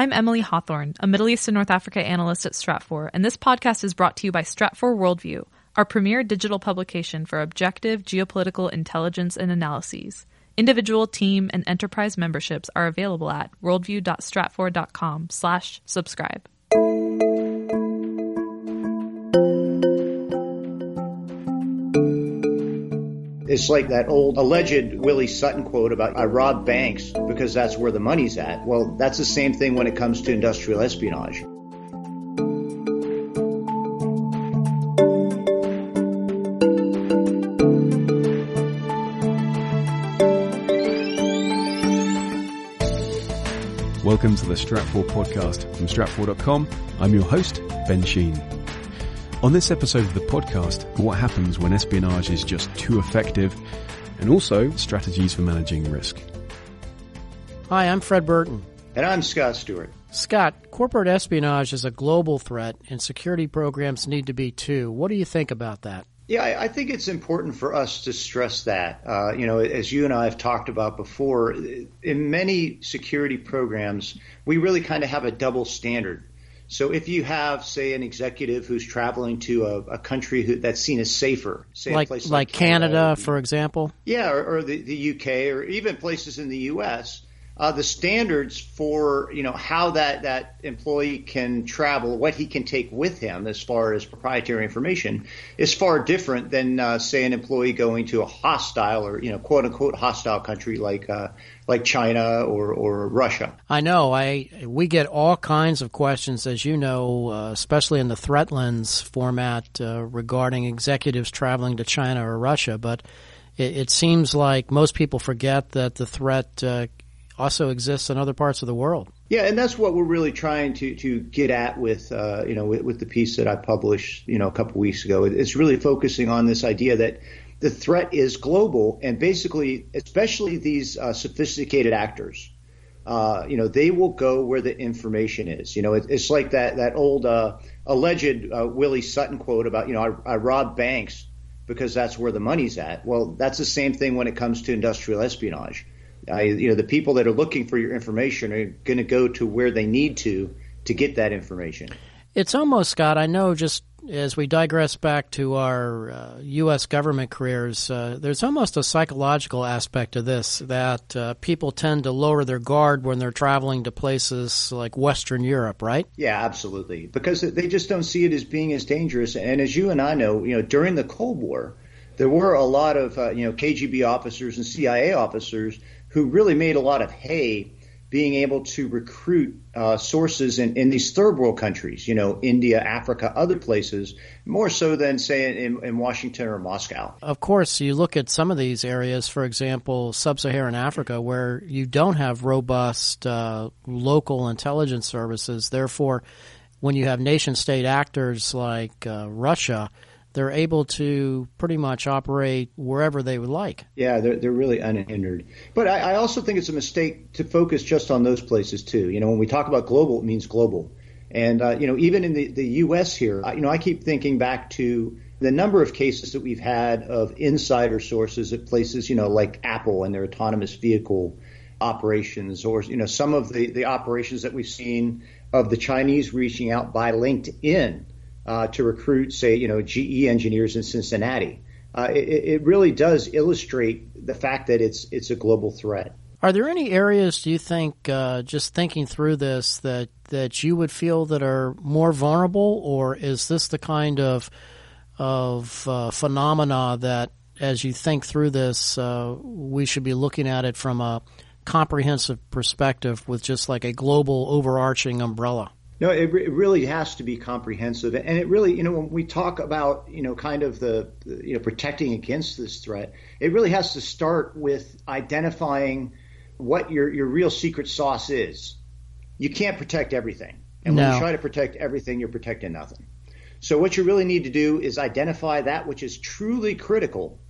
I'm Emily Hawthorne, a Middle East and North Africa analyst at Stratfor, and this podcast is brought to you by Stratfor Worldview, our premier digital publication for objective geopolitical intelligence and analyses. Individual, team, and enterprise memberships are available at worldview.stratfor.com slash subscribe. It's like that old alleged Willie Sutton quote about I rob banks because that's where the money's at. Well, that's the same thing when it comes to industrial espionage. Welcome to the Stratfor podcast from Stratfor.com. I'm your host, Ben Sheen. On this episode of the podcast, what happens when espionage is just too effective, and also strategies for managing risk. Hi, I'm Fred Burton. And I'm Scott Stewart. Scott, corporate espionage is a global threat, and security programs need to be too. What do you think about that? Yeah, I, I think it's important for us to stress that. Uh, you know, as you and I have talked about before, in many security programs, we really kind of have a double standard. So if you have, say, an executive who's traveling to a, a country who, that's seen as safer, say like, like, like Canada, Canada, for example, yeah, or, or the, the UK, or even places in the U.S., uh, the standards for you know how that that employee can travel, what he can take with him as far as proprietary information, is far different than uh, say an employee going to a hostile or you know quote unquote hostile country like uh, like China or or Russia. I know. I we get all kinds of questions, as you know, uh, especially in the threat lens format uh, regarding executives traveling to China or Russia. But it, it, seems like most people forget that the threat uh, also exists in other parts of the world. Yeah, and that's what we're really trying to to get at with uh, you know with, with, the piece that I published you know a couple weeks ago. It's really focusing on this idea that the threat is global, and basically, especially these uh, sophisticated actors. Uh, you know, they will go where the information is. You know, it, it's like that that old uh, alleged uh, Willie Sutton quote about you know I, I rob banks because that's where the money's at. Well, that's the same thing when it comes to industrial espionage I, you know, the people that are looking for your information are going to go to where they need to to get that information. It's almost, Scott, I know just as we digress back to our uh, U.S. government careers, uh, there's almost a psychological aspect to this that uh, people tend to lower their guard when they're traveling to places like Western Europe, right? Yeah, absolutely. Because they just don't see it as being as dangerous. And as you and I know, you know, during the Cold War, there were a lot of, uh, you know, KGB officers and CIA officers who really made a lot of hay being able to recruit uh, sources in, in these third world countries, you know, India, Africa, other places, more so than, say, in, in Washington or Moscow. Of course, you look at some of these areas, for example, sub Saharan Africa, where you don't have robust uh, local intelligence services. Therefore, when you have nation state actors like uh, Russia, they're able to pretty much operate wherever they would like. Yeah, they're, they're really unhindered. But I, I also think it's a mistake to focus just on those places too. You know, when we talk about global, it means global. And, uh, you know, even in the, the U.S. here, you know, I keep thinking back to the number of cases that we've had of insider sources at places, you know, like Apple and their autonomous vehicle operations, or, you know, some of the, the operations that we've seen of the Chinese reaching out by LinkedIn uh, to recruit, say, you know, GE engineers in Cincinnati. Uh, it, it, really does illustrate the fact that it's it's a global threat. Are there any areas do you think, uh, just thinking through this, that that you would feel that are more vulnerable, or is this the kind of of uh, phenomena that, as you think through this, uh, we should be looking at it from a comprehensive perspective with just like a global overarching umbrella? No, it, it, really has to be comprehensive, and it really, you know, when we talk about, you know, kind of the, the, you know, protecting against this threat, it really has to start with identifying what your your real secret sauce is. You can't protect everything, and no. when you try to protect everything, you're protecting nothing. So what you really need to do is identify that which is truly critical,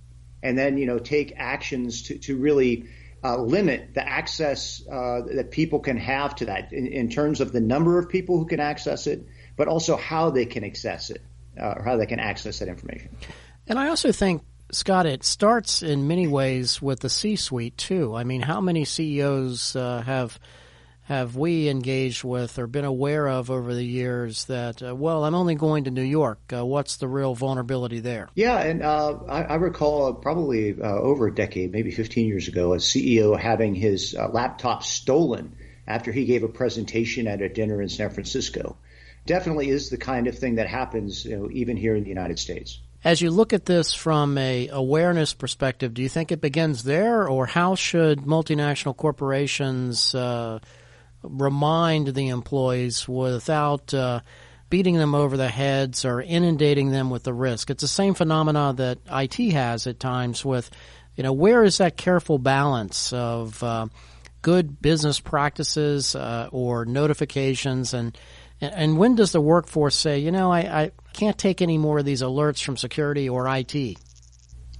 and then you know take actions to to really uh, limit the access uh, that people can have to that in, in, terms of the number of people who can access it, but also how they can access it uh, or how they can access that information. And I also think, Scott, it starts in many ways with the C-suite too. I mean, how many CEOs uh, have have we engaged with or been aware of over the years that, uh, well, I'm only going to New York. Uh, what's the real vulnerability there? Yeah, and uh, I, I, recall probably uh, over a decade, maybe 15 years ago, a CEO having his uh, laptop stolen after he gave a presentation at a dinner in San Francisco. Definitely is the kind of thing that happens, you know, even here in the United States. As you look at this from a awareness perspective, do you think it begins there, or how should multinational corporations uh, remind the employees without uh, beating them over the heads or inundating them with the risk? It's the same phenomena that IT has at times. With, you know, where is that careful balance of uh, good business practices uh, or notifications and and when does the workforce say, you know, I, I can't take any more of these alerts from security or IT?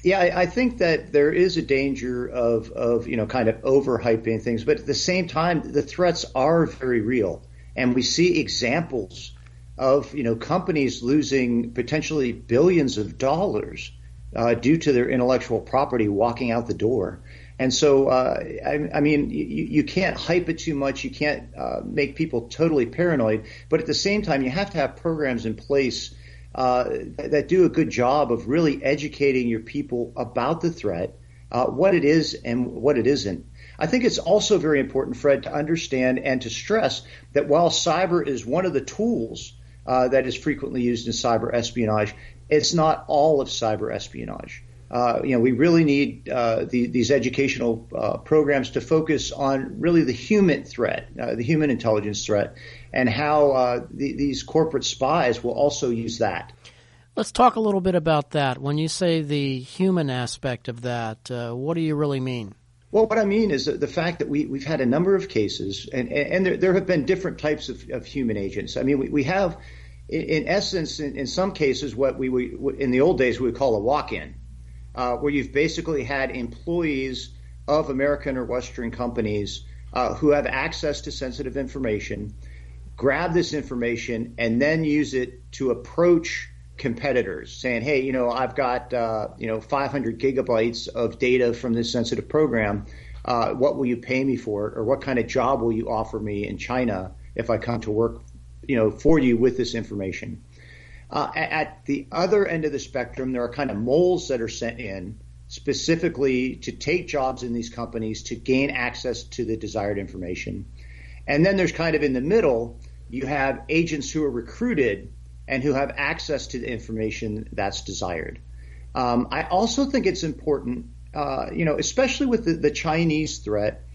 Yeah, I, I think that there is a danger of, of, you know, kind of overhyping things, but at the same time, the threats are very real. And we see examples of, you know, companies losing potentially billions of dollars uh, due to their intellectual property walking out the door. And so, uh, I, I, mean, you, you, can't hype it too much. You can't uh, make people totally paranoid. But at the same time, you have to have programs in place uh, that do a good job of really educating your people about the threat, uh, what it is and what it isn't. I think it's also very important, Fred, to understand and to stress that while cyber is one of the tools uh, that is frequently used in cyber espionage, it's not all of cyber espionage uh, you know, we really need uh, the, these educational uh, programs to focus on really the human threat, uh, the human intelligence threat, and how uh, the, these corporate spies will also use that. Let's talk a little bit about that. When you say the human aspect of that, uh, what do you really mean? Well, what I mean is the fact that we, we've had a number of cases, and, and there, there have been different types of, of human agents. I mean, we, we have, in, in essence, in, in, some cases, what we, we in the old days we would call a walk in uh, where you've basically had employees of American or Western companies uh, who have access to sensitive information, grab this information, and then use it to approach competitors, saying, "Hey, you know, I've got uh, you know 500 gigabytes of data from this sensitive program. Uh, what will you pay me for it, or what kind of job will you offer me in China if I come to work, you know, for you with this information?" Uh, at the other end of the spectrum, there are kind of moles that are sent in specifically to take jobs in these companies to gain access to the desired information. And then there's kind of in the middle, you have agents who are recruited and who have access to the information that's desired. Um, I also think it's important, uh, you know, especially with the, the Chinese threat.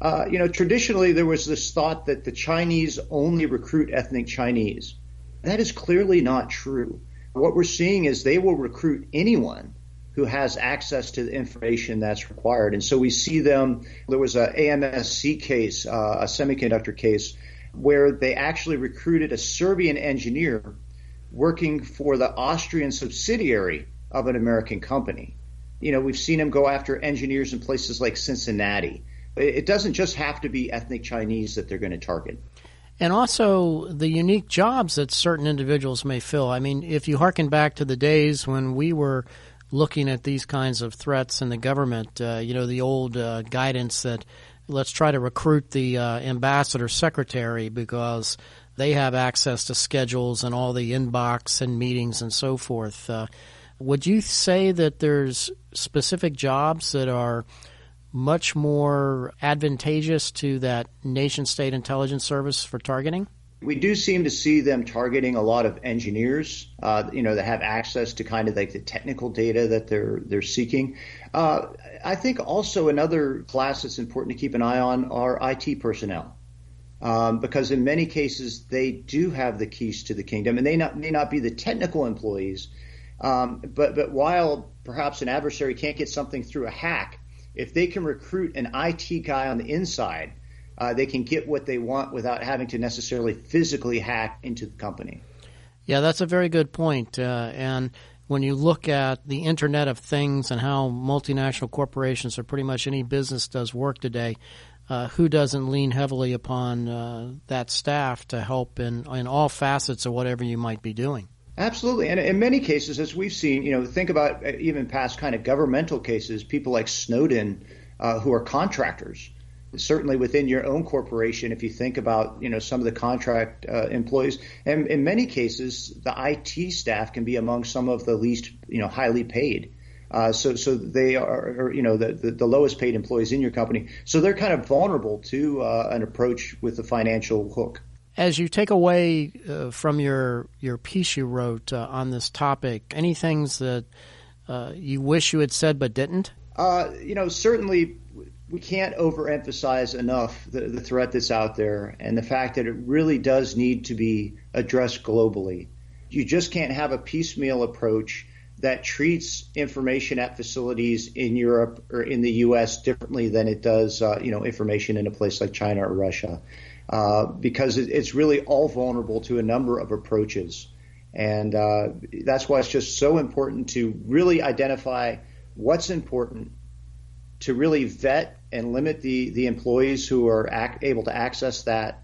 Uh, you know, traditionally there was this thought that the Chinese only recruit ethnic Chinese. That is clearly not true. What we're seeing is they will recruit anyone who has access to the information that's required. And so we see them. There was a AMSC case, uh, a semiconductor case, where they actually recruited a Serbian engineer working for the Austrian subsidiary of an American company. You know, we've seen them go after engineers in places like Cincinnati. It doesn't just have to be ethnic Chinese that they're going to target and also the unique jobs that certain individuals may fill. I mean, if you harken back to the days when we were looking at these kinds of threats in the government, uh, you know, the old uh, guidance that let's try to recruit the uh, ambassador secretary because they have access to schedules and all the inbox and meetings and so forth. Uh, would you say that there's specific jobs that are much more advantageous to that nation state intelligence service for targeting? We do seem to see them targeting a lot of engineers, uh, you know, that have access to kind of like the technical data that they're they're seeking. Uh, I think also another class that's important to keep an eye on are IT personnel, um, because in many cases they do have the keys to the kingdom, and they not, may not be the technical employees, um, but but while perhaps an adversary can't get something through a hack, if they can recruit an IT guy on the inside, uh, they can get what they want without having to necessarily physically hack into the company. Yeah, that's a very good point. Uh, and when you look at the Internet of Things and how multinational corporations or pretty much any business does work today, uh, who doesn't lean heavily upon uh, that staff to help in, in all facets of whatever you might be doing? Absolutely. And in many cases, as we've seen, you know, think about uh, even past kind of governmental cases, people like Snowden, uh, who are contractors. Certainly within your own corporation, if you think about you know some of the contract uh, employees, and in many cases, the IT staff can be among some of the least you know highly paid. Uh, so, so they are, you know, the, the, the, lowest paid employees in your company. So they're kind of vulnerable to uh, an approach with the financial hook. As you take away uh, from your your piece you wrote uh, on this topic, any things that uh, you wish you had said but didn't? Uh, you know, certainly we can't overemphasize enough the, the threat that's out there and the fact that it really does need to be addressed globally. You just can't have a piecemeal approach that treats information at facilities in Europe or in the U.S. differently than it does, uh, you know, information in a place like China or Russia, uh, because it, it's really all vulnerable to a number of approaches, and uh, that's why it's just so important to really identify what's important, to really vet and limit the the employees who are ac- able to access that,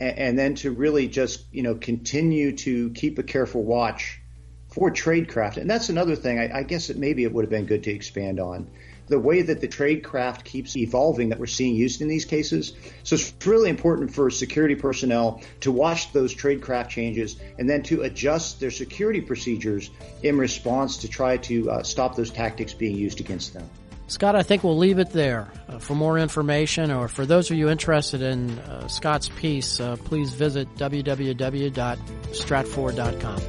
and, and then to really just you know continue to keep a careful watch for tradecraft. And that's another thing I, I guess it maybe it would have been good to expand on. The way that the tradecraft keeps evolving that we're seeing used in these cases. So it's really important for security personnel to watch those tradecraft changes and then to adjust their security procedures in response to try to uh, stop those tactics being used against them. Scott, I think we'll leave it there. Uh, for more information, or for those of you interested in uh, Scott's piece, uh, please visit www.stratfor.com.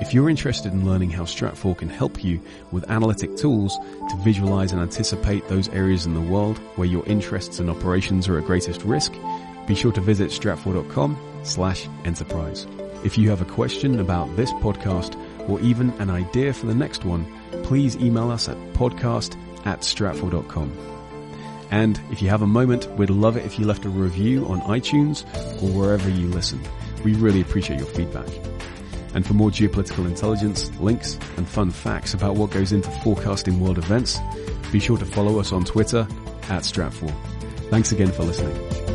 If you're interested in learning how Stratfor can help you with analytic tools to visualize and anticipate those areas in the world where your interests and operations are at greatest risk, be sure to visit stratfor.com slash enterprise. If you have a question about this podcast or even an idea for the next one, please email us at podcast at stratfor.com. And if you have a moment, we'd love it if you left a review on iTunes or wherever you listen. We really appreciate your feedback. And for more geopolitical intelligence, links, and fun facts about what goes into forecasting world events, be sure to follow us on Twitter at Stratfor. Thanks again for listening.